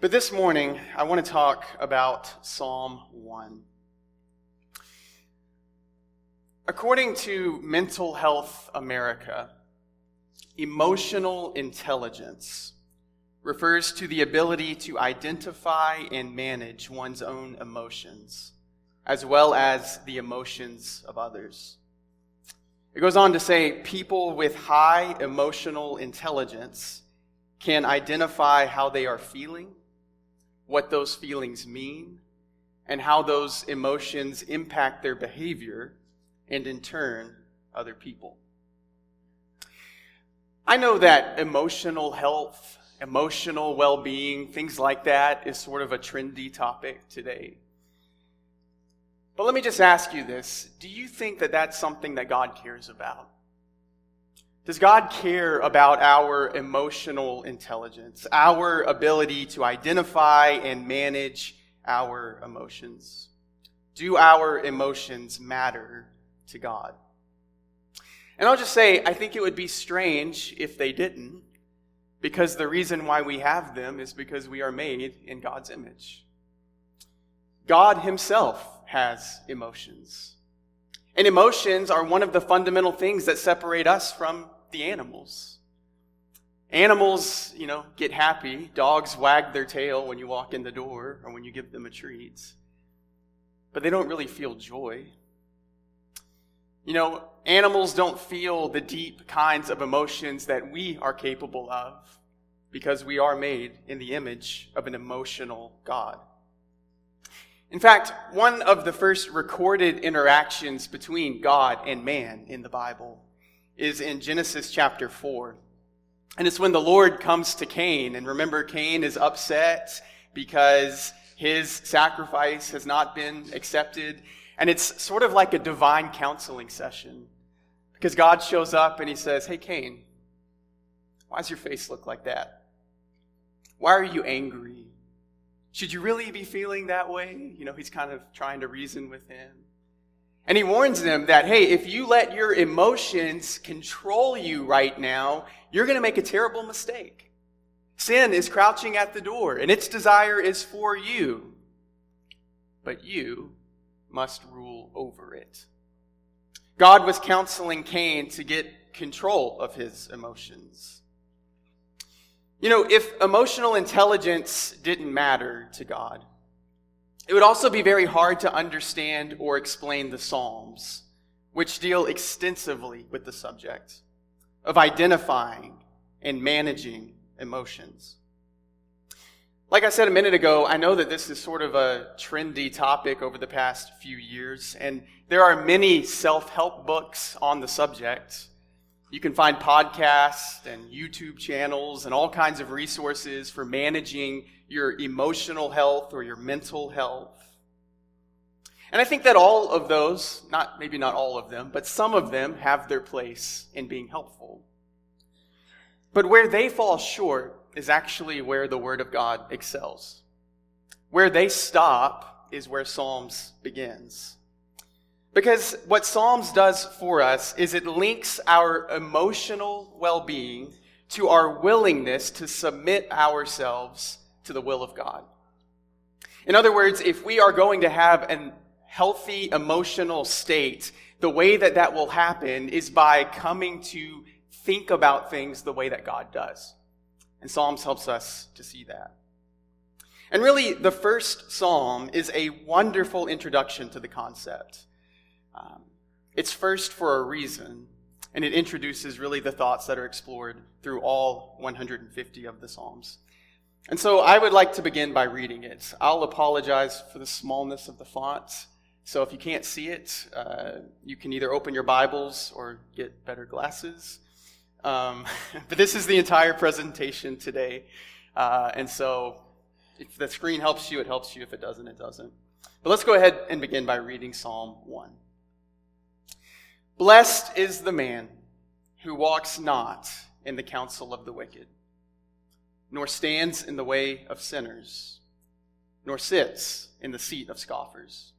But this morning, I want to talk about Psalm 1. According to Mental Health America, emotional intelligence refers to the ability to identify and manage one's own emotions, as well as the emotions of others. It goes on to say people with high emotional intelligence can identify how they are feeling, what those feelings mean, and how those emotions impact their behavior and, in turn, other people. I know that emotional health, emotional well being, things like that is sort of a trendy topic today. But let me just ask you this Do you think that that's something that God cares about? Does God care about our emotional intelligence, our ability to identify and manage our emotions? Do our emotions matter to God? And I'll just say, I think it would be strange if they didn't, because the reason why we have them is because we are made in God's image. God Himself has emotions. And emotions are one of the fundamental things that separate us from the animals. Animals, you know, get happy. Dogs wag their tail when you walk in the door or when you give them a treat. But they don't really feel joy. You know, animals don't feel the deep kinds of emotions that we are capable of because we are made in the image of an emotional God. In fact, one of the first recorded interactions between God and man in the Bible is in Genesis chapter 4. And it's when the Lord comes to Cain. And remember, Cain is upset because his sacrifice has not been accepted. And it's sort of like a divine counseling session. Because God shows up and he says, Hey, Cain, why does your face look like that? Why are you angry? Should you really be feeling that way? You know, he's kind of trying to reason with him. And he warns them that, hey, if you let your emotions control you right now, you're going to make a terrible mistake. Sin is crouching at the door, and its desire is for you. But you must rule over it. God was counseling Cain to get control of his emotions. You know, if emotional intelligence didn't matter to God, it would also be very hard to understand or explain the Psalms, which deal extensively with the subject of identifying and managing emotions. Like I said a minute ago, I know that this is sort of a trendy topic over the past few years, and there are many self help books on the subject. You can find podcasts and YouTube channels and all kinds of resources for managing your emotional health or your mental health. And I think that all of those, not maybe not all of them, but some of them have their place in being helpful. But where they fall short is actually where the Word of God excels. Where they stop is where Psalms begins. Because what Psalms does for us is it links our emotional well being to our willingness to submit ourselves to the will of God. In other words, if we are going to have a healthy emotional state, the way that that will happen is by coming to think about things the way that God does. And Psalms helps us to see that. And really, the first psalm is a wonderful introduction to the concept. Um, it's first for a reason, and it introduces really the thoughts that are explored through all 150 of the psalms. And so I would like to begin by reading it. I'll apologize for the smallness of the font. So if you can't see it, uh, you can either open your Bibles or get better glasses. Um, but this is the entire presentation today. Uh, and so if the screen helps you, it helps you. If it doesn't, it doesn't. But let's go ahead and begin by reading Psalm 1. Blessed is the man who walks not in the counsel of the wicked nor stands in the way of sinners, nor sits in the seat of scoffers.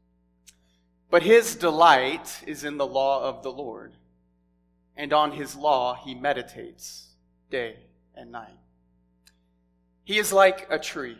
But his delight is in the law of the Lord, and on his law he meditates day and night. He is like a tree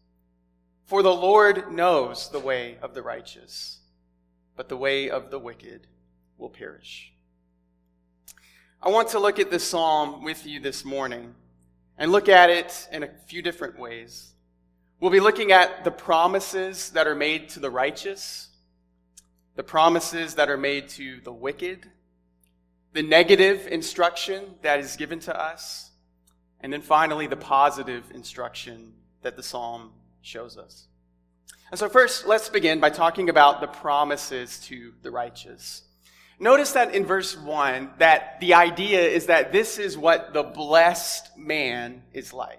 For the Lord knows the way of the righteous, but the way of the wicked will perish. I want to look at this psalm with you this morning and look at it in a few different ways. We'll be looking at the promises that are made to the righteous, the promises that are made to the wicked, the negative instruction that is given to us, and then finally the positive instruction that the psalm shows us. And so, first, let's begin by talking about the promises to the righteous. Notice that in verse 1 that the idea is that this is what the blessed man is like.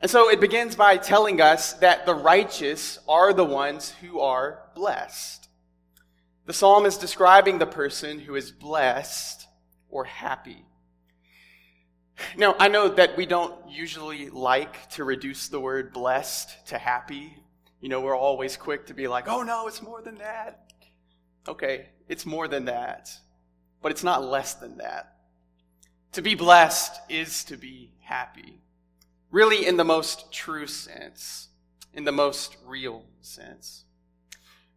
And so it begins by telling us that the righteous are the ones who are blessed. The psalm is describing the person who is blessed or happy. Now, I know that we don't usually like to reduce the word blessed to happy. You know, we're always quick to be like, oh no, it's more than that. Okay, it's more than that, but it's not less than that. To be blessed is to be happy, really, in the most true sense, in the most real sense.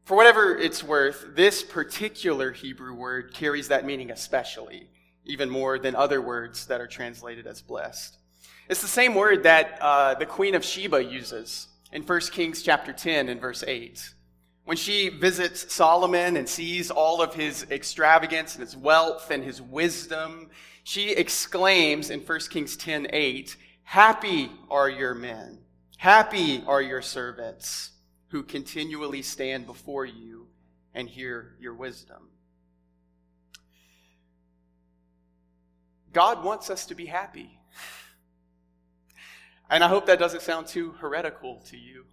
For whatever it's worth, this particular Hebrew word carries that meaning especially, even more than other words that are translated as blessed. It's the same word that uh, the Queen of Sheba uses in 1 Kings chapter 10 and verse 8. When she visits Solomon and sees all of his extravagance and his wealth and his wisdom, she exclaims in 1 Kings 10 8, Happy are your men, happy are your servants who continually stand before you and hear your wisdom. God wants us to be happy. And I hope that doesn't sound too heretical to you.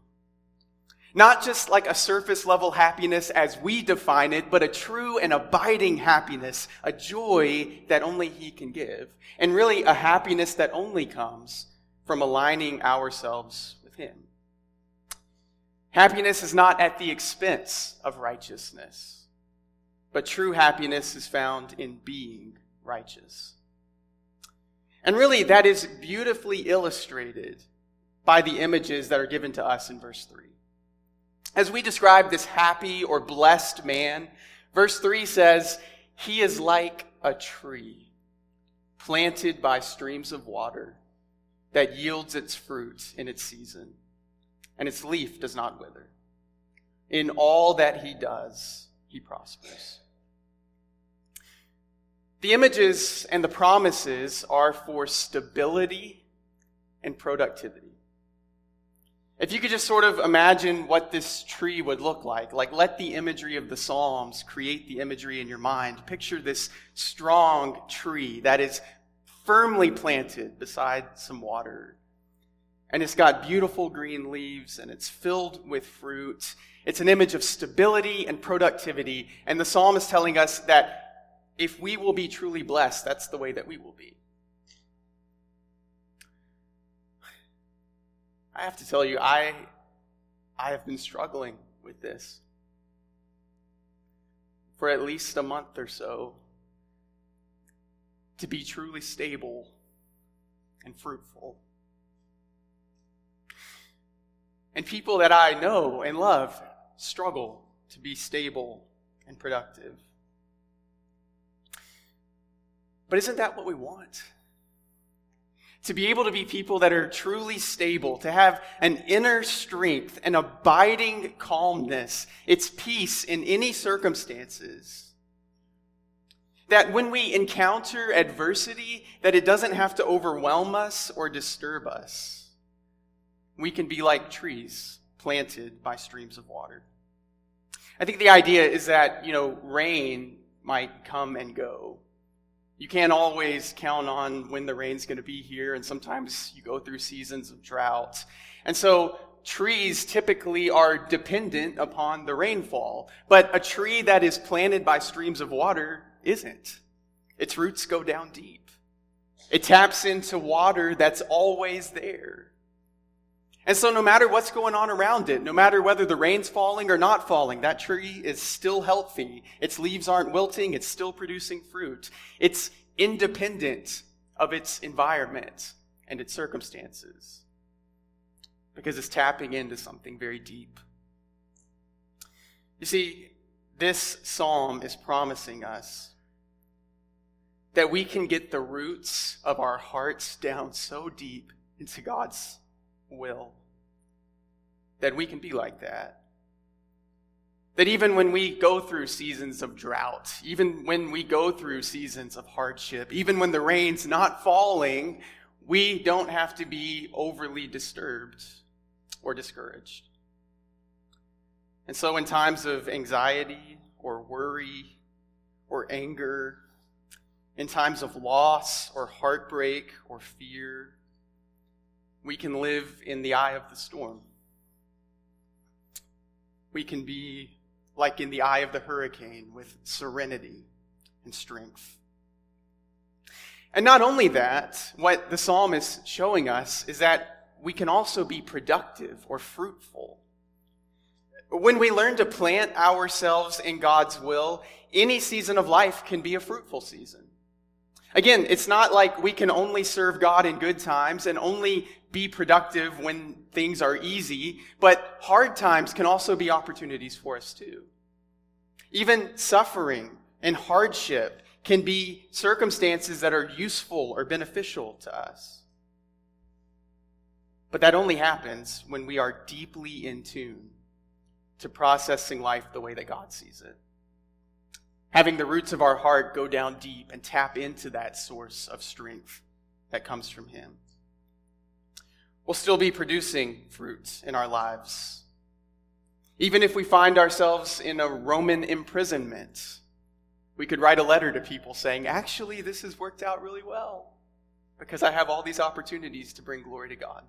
Not just like a surface level happiness as we define it, but a true and abiding happiness, a joy that only He can give, and really a happiness that only comes from aligning ourselves with Him. Happiness is not at the expense of righteousness, but true happiness is found in being righteous. And really, that is beautifully illustrated by the images that are given to us in verse 3. As we describe this happy or blessed man, verse 3 says, He is like a tree planted by streams of water that yields its fruit in its season, and its leaf does not wither. In all that he does, he prospers. The images and the promises are for stability and productivity. If you could just sort of imagine what this tree would look like, like let the imagery of the Psalms create the imagery in your mind. Picture this strong tree that is firmly planted beside some water. And it's got beautiful green leaves and it's filled with fruit. It's an image of stability and productivity. And the psalm is telling us that if we will be truly blessed, that's the way that we will be. I have to tell you, I, I have been struggling with this for at least a month or so to be truly stable and fruitful. And people that I know and love struggle to be stable and productive. But isn't that what we want? to be able to be people that are truly stable, to have an inner strength, an abiding calmness, its peace in any circumstances. That when we encounter adversity, that it doesn't have to overwhelm us or disturb us. We can be like trees planted by streams of water. I think the idea is that, you know, rain might come and go you can't always count on when the rain's going to be here, and sometimes you go through seasons of drought. And so trees typically are dependent upon the rainfall, but a tree that is planted by streams of water isn't. Its roots go down deep. It taps into water that's always there. And so, no matter what's going on around it, no matter whether the rain's falling or not falling, that tree is still healthy. Its leaves aren't wilting. It's still producing fruit. It's independent of its environment and its circumstances because it's tapping into something very deep. You see, this psalm is promising us that we can get the roots of our hearts down so deep into God's will that we can be like that. That even when we go through seasons of drought, even when we go through seasons of hardship, even when the rain's not falling, we don't have to be overly disturbed or discouraged. And so, in times of anxiety or worry or anger, in times of loss or heartbreak or fear, we can live in the eye of the storm. We can be like in the eye of the hurricane with serenity and strength. And not only that, what the psalm is showing us is that we can also be productive or fruitful. When we learn to plant ourselves in God's will, any season of life can be a fruitful season. Again, it's not like we can only serve God in good times and only be productive when things are easy, but hard times can also be opportunities for us too. Even suffering and hardship can be circumstances that are useful or beneficial to us. But that only happens when we are deeply in tune to processing life the way that God sees it. Having the roots of our heart go down deep and tap into that source of strength that comes from Him. We'll still be producing fruit in our lives. Even if we find ourselves in a Roman imprisonment, we could write a letter to people saying, Actually, this has worked out really well because I have all these opportunities to bring glory to God.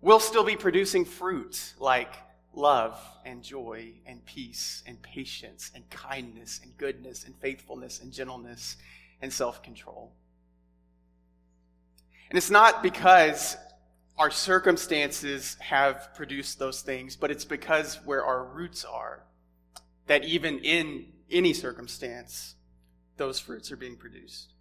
We'll still be producing fruit like love and joy and peace and patience and kindness and goodness and faithfulness and gentleness and self control. And it's not because our circumstances have produced those things, but it's because where our roots are that even in any circumstance, those fruits are being produced.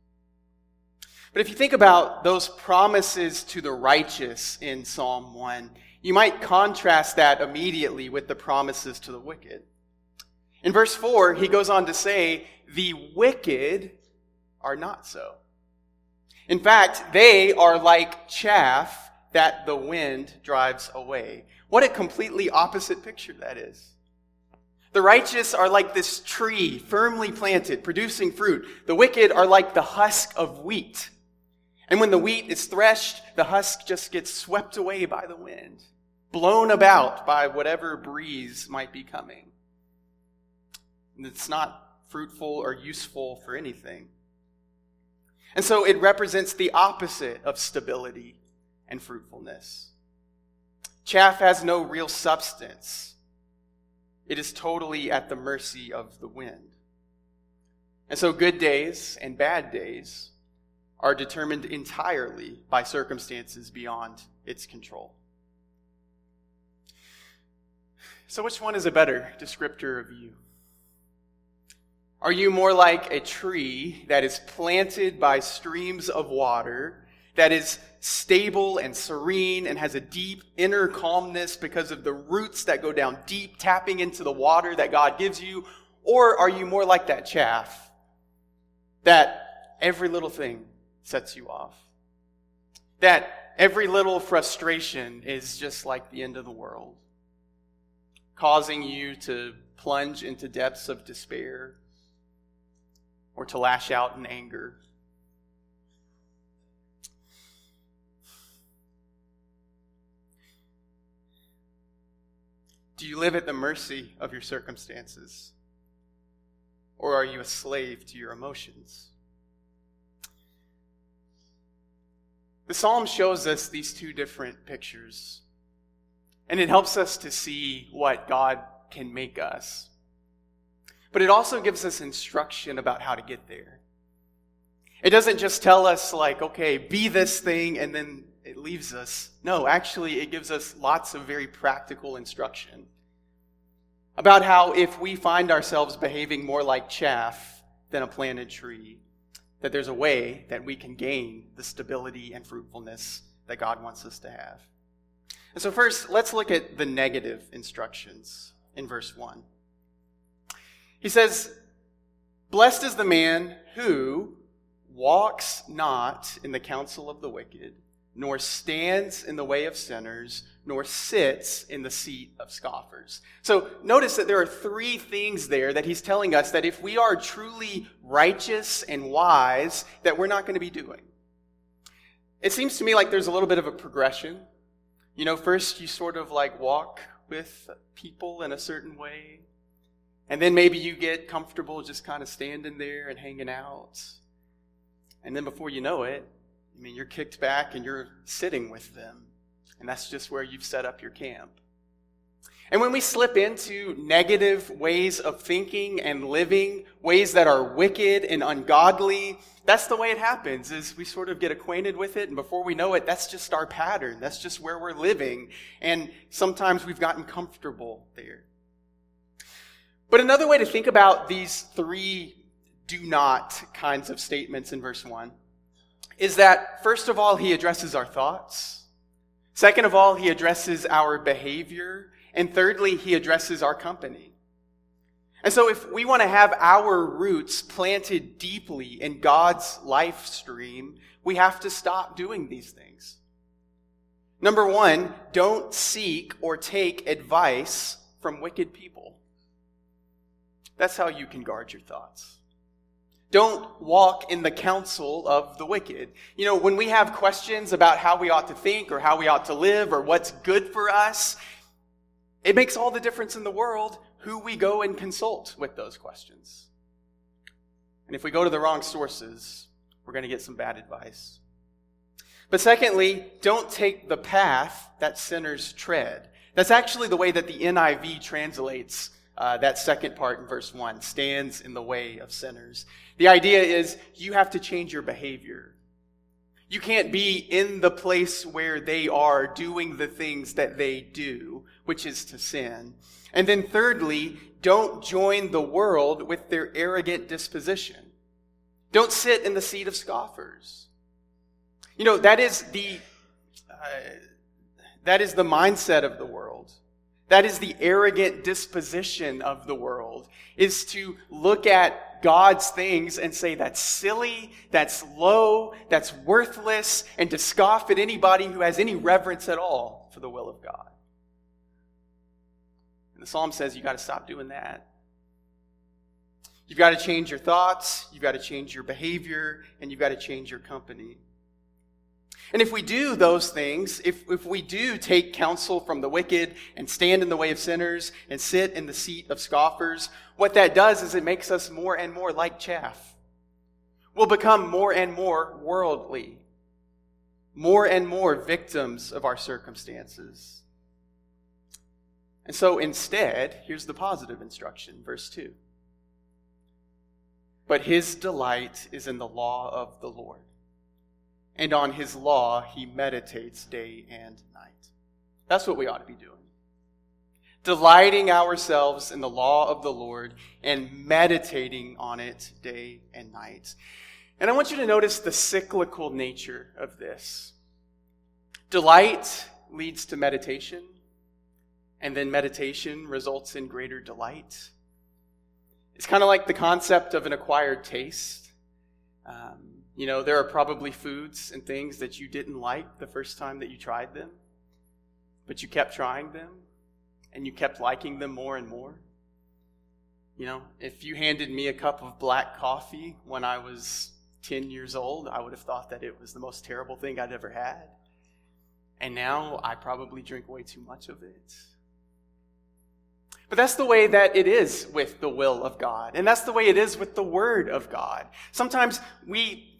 But if you think about those promises to the righteous in Psalm 1, you might contrast that immediately with the promises to the wicked. In verse 4, he goes on to say, The wicked are not so. In fact, they are like chaff that the wind drives away. What a completely opposite picture that is. The righteous are like this tree firmly planted, producing fruit. The wicked are like the husk of wheat. And when the wheat is threshed, the husk just gets swept away by the wind blown about by whatever breeze might be coming. And it's not fruitful or useful for anything. And so it represents the opposite of stability and fruitfulness. Chaff has no real substance. It is totally at the mercy of the wind. And so good days and bad days are determined entirely by circumstances beyond its control. So, which one is a better descriptor of you? Are you more like a tree that is planted by streams of water, that is stable and serene and has a deep inner calmness because of the roots that go down deep, tapping into the water that God gives you? Or are you more like that chaff that every little thing sets you off? That every little frustration is just like the end of the world? causing you to plunge into depths of despair or to lash out in anger. Do you live at the mercy of your circumstances? Or are you a slave to your emotions? The psalm shows us these two different pictures And it helps us to see what God can make us. But it also gives us instruction about how to get there. It doesn't just tell us, like, okay, be this thing, and then it leaves us. No, actually, it gives us lots of very practical instruction about how if we find ourselves behaving more like chaff than a planted tree, that there's a way that we can gain the stability and fruitfulness that God wants us to have. And so, first, let's look at the negative instructions in verse 1. He says, Blessed is the man who walks not in the counsel of the wicked, nor stands in the way of sinners, nor sits in the seat of scoffers. So notice that there are three things there that he's telling us that if we are truly righteous and wise, that we're not going to be doing. It seems to me like there's a little bit of a progression. You know, first you sort of like walk with people in a certain way, and then maybe you get comfortable just kind of standing there and hanging out. And then before you know it, I mean, you're kicked back and you're sitting with them. And that's just where you've set up your camp. And when we slip into negative ways of thinking and living, ways that are wicked and ungodly, that's the way it happens is we sort of get acquainted with it and before we know it that's just our pattern. That's just where we're living and sometimes we've gotten comfortable there. But another way to think about these three do not kinds of statements in verse 1 is that, first of all, he addresses our thoughts. Second of all, he addresses our behavior. And thirdly, he addresses our company. And so, if we want to have our roots planted deeply in God's life stream, we have to stop doing these things. Number one, don't seek or take advice from wicked people. That's how you can guard your thoughts. Don't walk in the counsel of the wicked. You know, when we have questions about how we ought to think or how we ought to live or what's good for us, it makes all the difference in the world who we go and consult with those questions. And if we go to the wrong sources, we're going to get some bad advice. But secondly, don't take the path that sinners tread. That's actually the way that the NIV translates uh, that second part in verse 1 stands in the way of sinners. The idea is you have to change your behavior. You can't be in the place where they are doing the things that they do, which is to sin. And then thirdly, don't join the world with their arrogant disposition. Don't sit in the seat of scoffers. You know, that is the, uh, that is the mindset of the world. That is the arrogant disposition of the world, is to look at God's things and say that's silly, that's low, that's worthless, and to scoff at anybody who has any reverence at all for the will of God. And the psalm says you got to stop doing that. You've got to change your thoughts, you've got to change your behavior, and you've got to change your company. And if we do those things, if, if we do take counsel from the wicked and stand in the way of sinners and sit in the seat of scoffers, what that does is it makes us more and more like chaff. We'll become more and more worldly, more and more victims of our circumstances. And so instead, here's the positive instruction, verse 2. But his delight is in the law of the Lord and on his law he meditates day and night. That's what we ought to be doing. Delighting ourselves in the law of the Lord and meditating on it day and night. And I want you to notice the cyclical nature of this. Delight leads to meditation, and then meditation results in greater delight. It's kind of like the concept of an acquired taste. Um, you know, there are probably foods and things that you didn't like the first time that you tried them, but you kept trying them and you kept liking them more and more. You know, if you handed me a cup of black coffee when I was 10 years old, I would have thought that it was the most terrible thing I'd ever had. And now I probably drink way too much of it. But that's the way that it is with the will of God. And that's the way it is with the Word of God. Sometimes we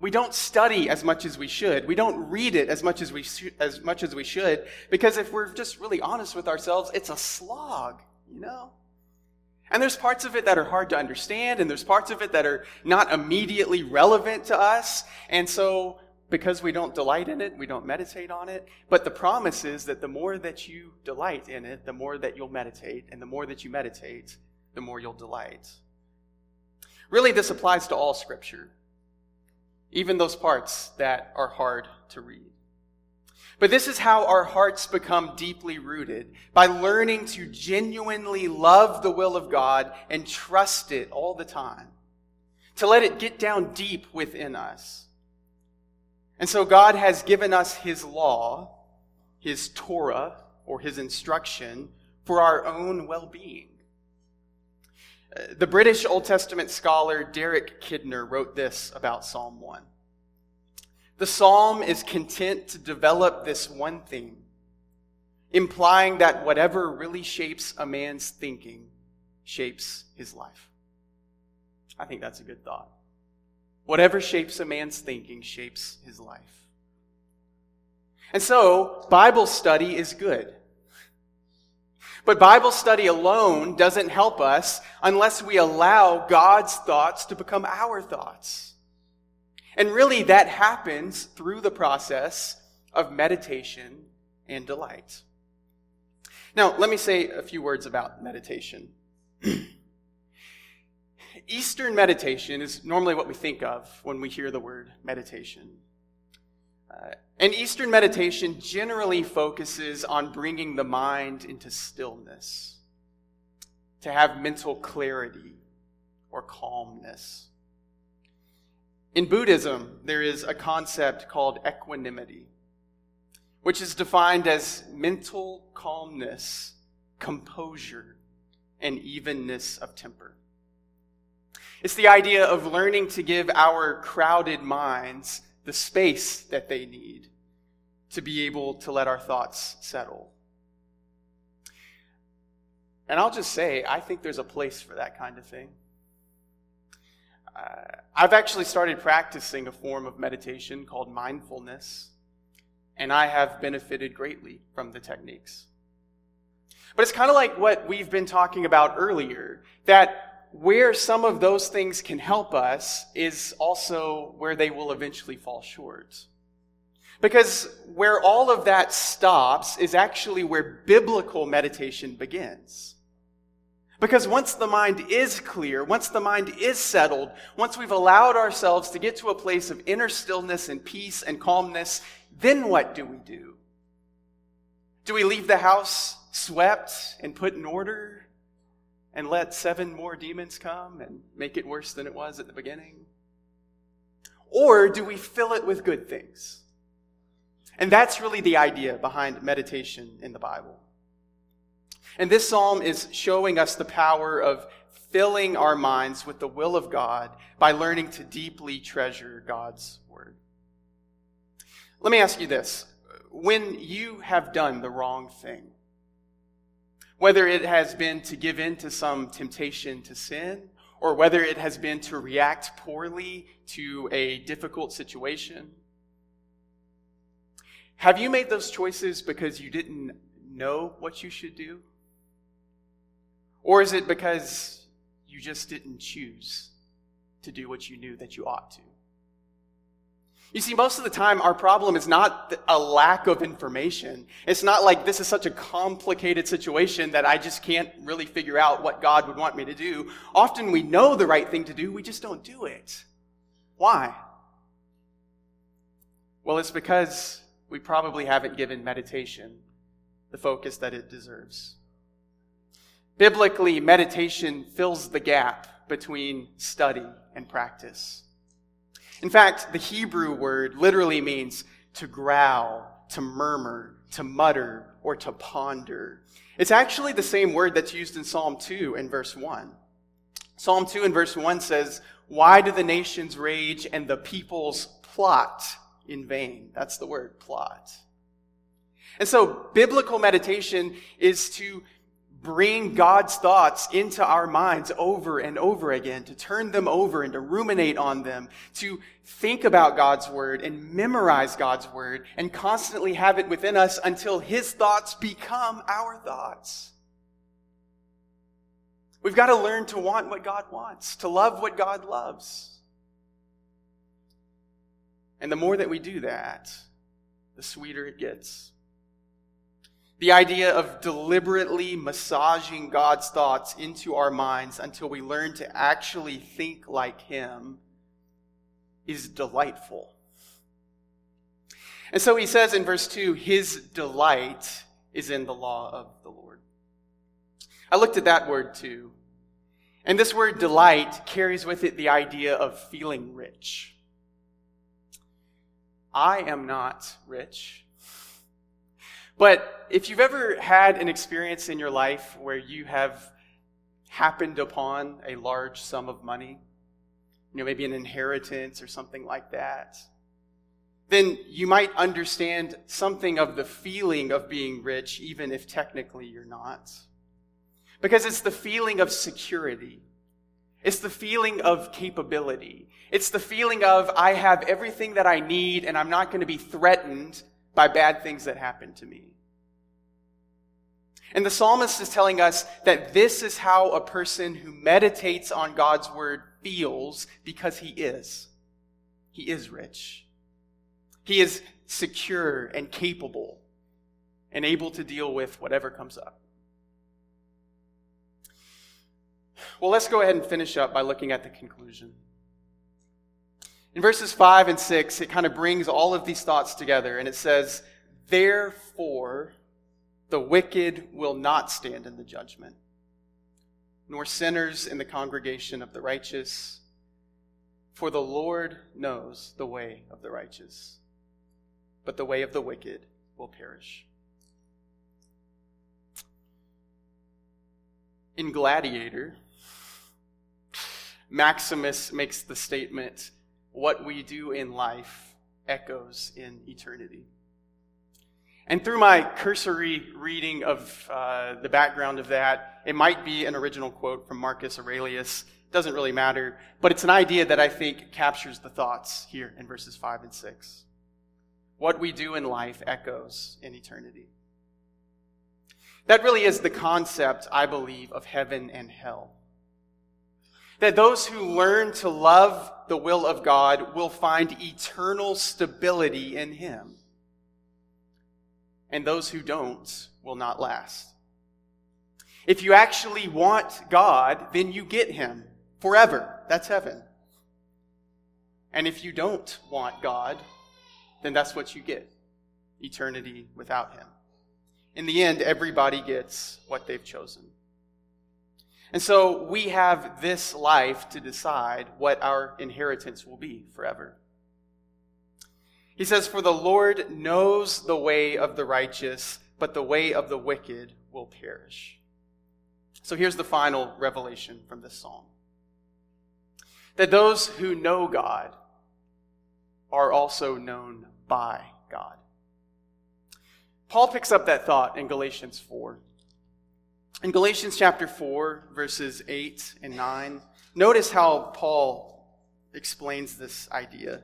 We don't study as much as we should. We don't read it as much as we, as much as we should because if we're just really honest with ourselves, it's a slog, you know? And there's parts of it that are hard to understand, and there's parts of it that are not immediately relevant to us. And so, because we don't delight in it, we don't meditate on it. But the promise is that the more that you delight in it, the more that you'll meditate. And the more that you meditate, the more you'll delight. Really, this applies to all Scripture, even those parts that are hard to read. But this is how our hearts become deeply rooted by learning to genuinely love the will of God and trust it all the time, to let it get down deep within us. And so God has given us His law, His Torah, or His instruction for our own well being. The British Old Testament scholar Derek Kidner wrote this about Psalm 1. The psalm is content to develop this one theme, implying that whatever really shapes a man's thinking shapes his life. I think that's a good thought. Whatever shapes a man's thinking shapes his life. And so, Bible study is good. But Bible study alone doesn't help us unless we allow God's thoughts to become our thoughts. And really, that happens through the process of meditation and delight. Now, let me say a few words about meditation. Eastern meditation is normally what we think of when we hear the word meditation. Uh, and Eastern meditation generally focuses on bringing the mind into stillness, to have mental clarity or calmness. In Buddhism, there is a concept called equanimity, which is defined as mental calmness, composure, and evenness of temper. It's the idea of learning to give our crowded minds the space that they need to be able to let our thoughts settle. And I'll just say, I think there's a place for that kind of thing. Uh, I've actually started practicing a form of meditation called mindfulness, and I have benefited greatly from the techniques. But it's kind of like what we've been talking about earlier that where some of those things can help us is also where they will eventually fall short. Because where all of that stops is actually where biblical meditation begins. Because once the mind is clear, once the mind is settled, once we've allowed ourselves to get to a place of inner stillness and peace and calmness, then what do we do? Do we leave the house swept and put in order and let seven more demons come and make it worse than it was at the beginning? Or do we fill it with good things? And that's really the idea behind meditation in the Bible. And this psalm is showing us the power of filling our minds with the will of God by learning to deeply treasure God's word. Let me ask you this. When you have done the wrong thing, whether it has been to give in to some temptation to sin, or whether it has been to react poorly to a difficult situation, have you made those choices because you didn't know what you should do? Or is it because you just didn't choose to do what you knew that you ought to? You see, most of the time, our problem is not a lack of information. It's not like this is such a complicated situation that I just can't really figure out what God would want me to do. Often we know the right thing to do, we just don't do it. Why? Well, it's because we probably haven't given meditation the focus that it deserves. Biblically, meditation fills the gap between study and practice. In fact, the Hebrew word literally means to growl, to murmur, to mutter, or to ponder. It's actually the same word that's used in Psalm 2 and verse 1. Psalm 2 and verse 1 says, Why do the nations rage and the peoples plot in vain? That's the word, plot. And so, biblical meditation is to bring God's thoughts into our minds over and over again, to turn them over and to ruminate on them, to think about God's word and memorize God's word and constantly have it within us until his thoughts become our thoughts. We've got to learn to want what God wants, to love what God loves. And the more that we do that, the sweeter it gets. The idea of deliberately massaging God's thoughts into our minds until we learn to actually think like Him is delightful. And so he says in verse 2 His delight is in the law of the Lord. I looked at that word too. And this word delight carries with it the idea of feeling rich. I am not rich. But if you've ever had an experience in your life where you have happened upon a large sum of money, you know, maybe an inheritance or something like that, then you might understand something of the feeling of being rich, even if technically you're not. Because it's the feeling of security. It's the feeling of capability. It's the feeling of, I have everything that I need and I'm not going to be threatened by bad things that happen to me. And the psalmist is telling us that this is how a person who meditates on God's word feels because he is. He is rich. He is secure and capable and able to deal with whatever comes up. Well, let's go ahead and finish up by looking at the conclusion. In verses 5 and 6, it kind of brings all of these thoughts together, and it says, Therefore, the wicked will not stand in the judgment, nor sinners in the congregation of the righteous. For the Lord knows the way of the righteous, but the way of the wicked will perish. In Gladiator, Maximus makes the statement what we do in life echoes in eternity. And through my cursory reading of uh, the background of that, it might be an original quote from Marcus Aurelius. Doesn't really matter, but it's an idea that I think captures the thoughts here in verses 5 and 6. What we do in life echoes in eternity. That really is the concept, I believe, of heaven and hell. That those who learn to love the will of God will find eternal stability in Him. And those who don't will not last. If you actually want God, then you get Him forever. That's heaven. And if you don't want God, then that's what you get eternity without Him. In the end, everybody gets what they've chosen. And so we have this life to decide what our inheritance will be forever. He says, For the Lord knows the way of the righteous, but the way of the wicked will perish. So here's the final revelation from this psalm that those who know God are also known by God. Paul picks up that thought in Galatians 4. In Galatians chapter 4, verses 8 and 9, notice how Paul explains this idea.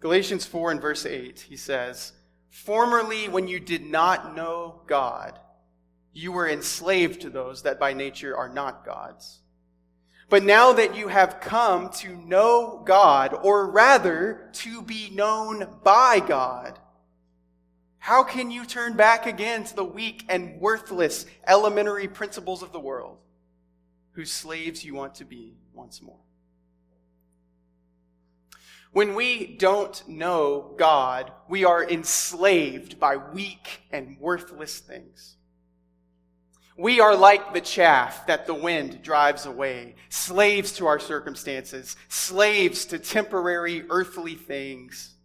Galatians 4 and verse 8, he says, Formerly, when you did not know God, you were enslaved to those that by nature are not gods. But now that you have come to know God, or rather, to be known by God, how can you turn back again to the weak and worthless elementary principles of the world, whose slaves you want to be once more? When we don't know God, we are enslaved by weak and worthless things. We are like the chaff that the wind drives away, slaves to our circumstances, slaves to temporary earthly things.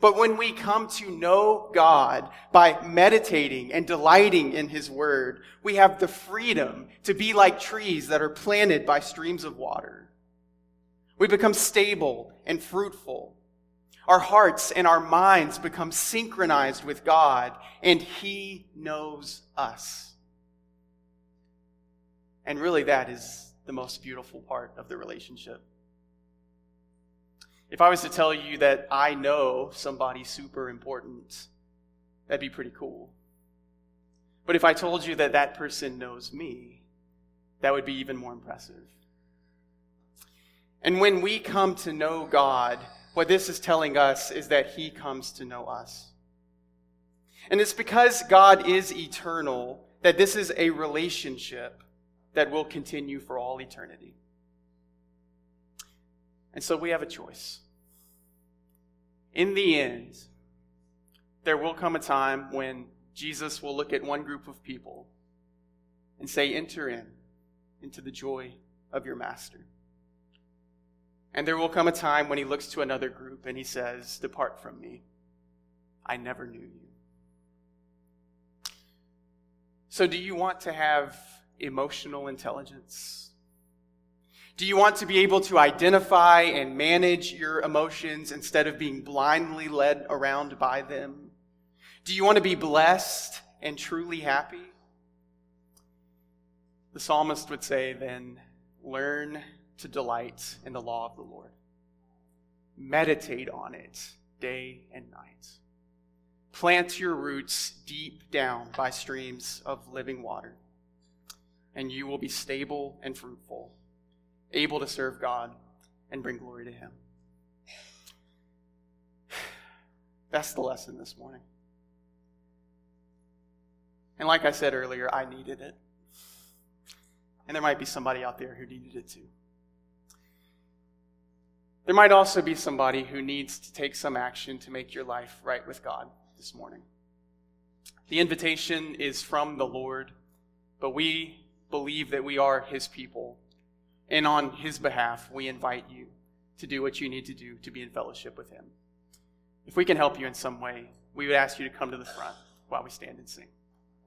But when we come to know God by meditating and delighting in His Word, we have the freedom to be like trees that are planted by streams of water. We become stable and fruitful. Our hearts and our minds become synchronized with God, and He knows us. And really, that is the most beautiful part of the relationship. If I was to tell you that I know somebody super important, that'd be pretty cool. But if I told you that that person knows me, that would be even more impressive. And when we come to know God, what this is telling us is that He comes to know us. And it's because God is eternal that this is a relationship that will continue for all eternity. And so we have a choice. In the end, there will come a time when Jesus will look at one group of people and say, Enter in into the joy of your master. And there will come a time when he looks to another group and he says, Depart from me. I never knew you. So, do you want to have emotional intelligence? Do you want to be able to identify and manage your emotions instead of being blindly led around by them? Do you want to be blessed and truly happy? The psalmist would say, then, learn to delight in the law of the Lord. Meditate on it day and night. Plant your roots deep down by streams of living water and you will be stable and fruitful, able to serve God and bring glory to Him. That's the lesson this morning. And like I said earlier, I needed it. And there might be somebody out there who needed it too. There might also be somebody who needs to take some action to make your life right with God this morning. The invitation is from the Lord, but we believe that we are His people. And on His behalf, we invite you to do what you need to do to be in fellowship with Him. If we can help you in some way, we would ask you to come to the front while we stand and sing.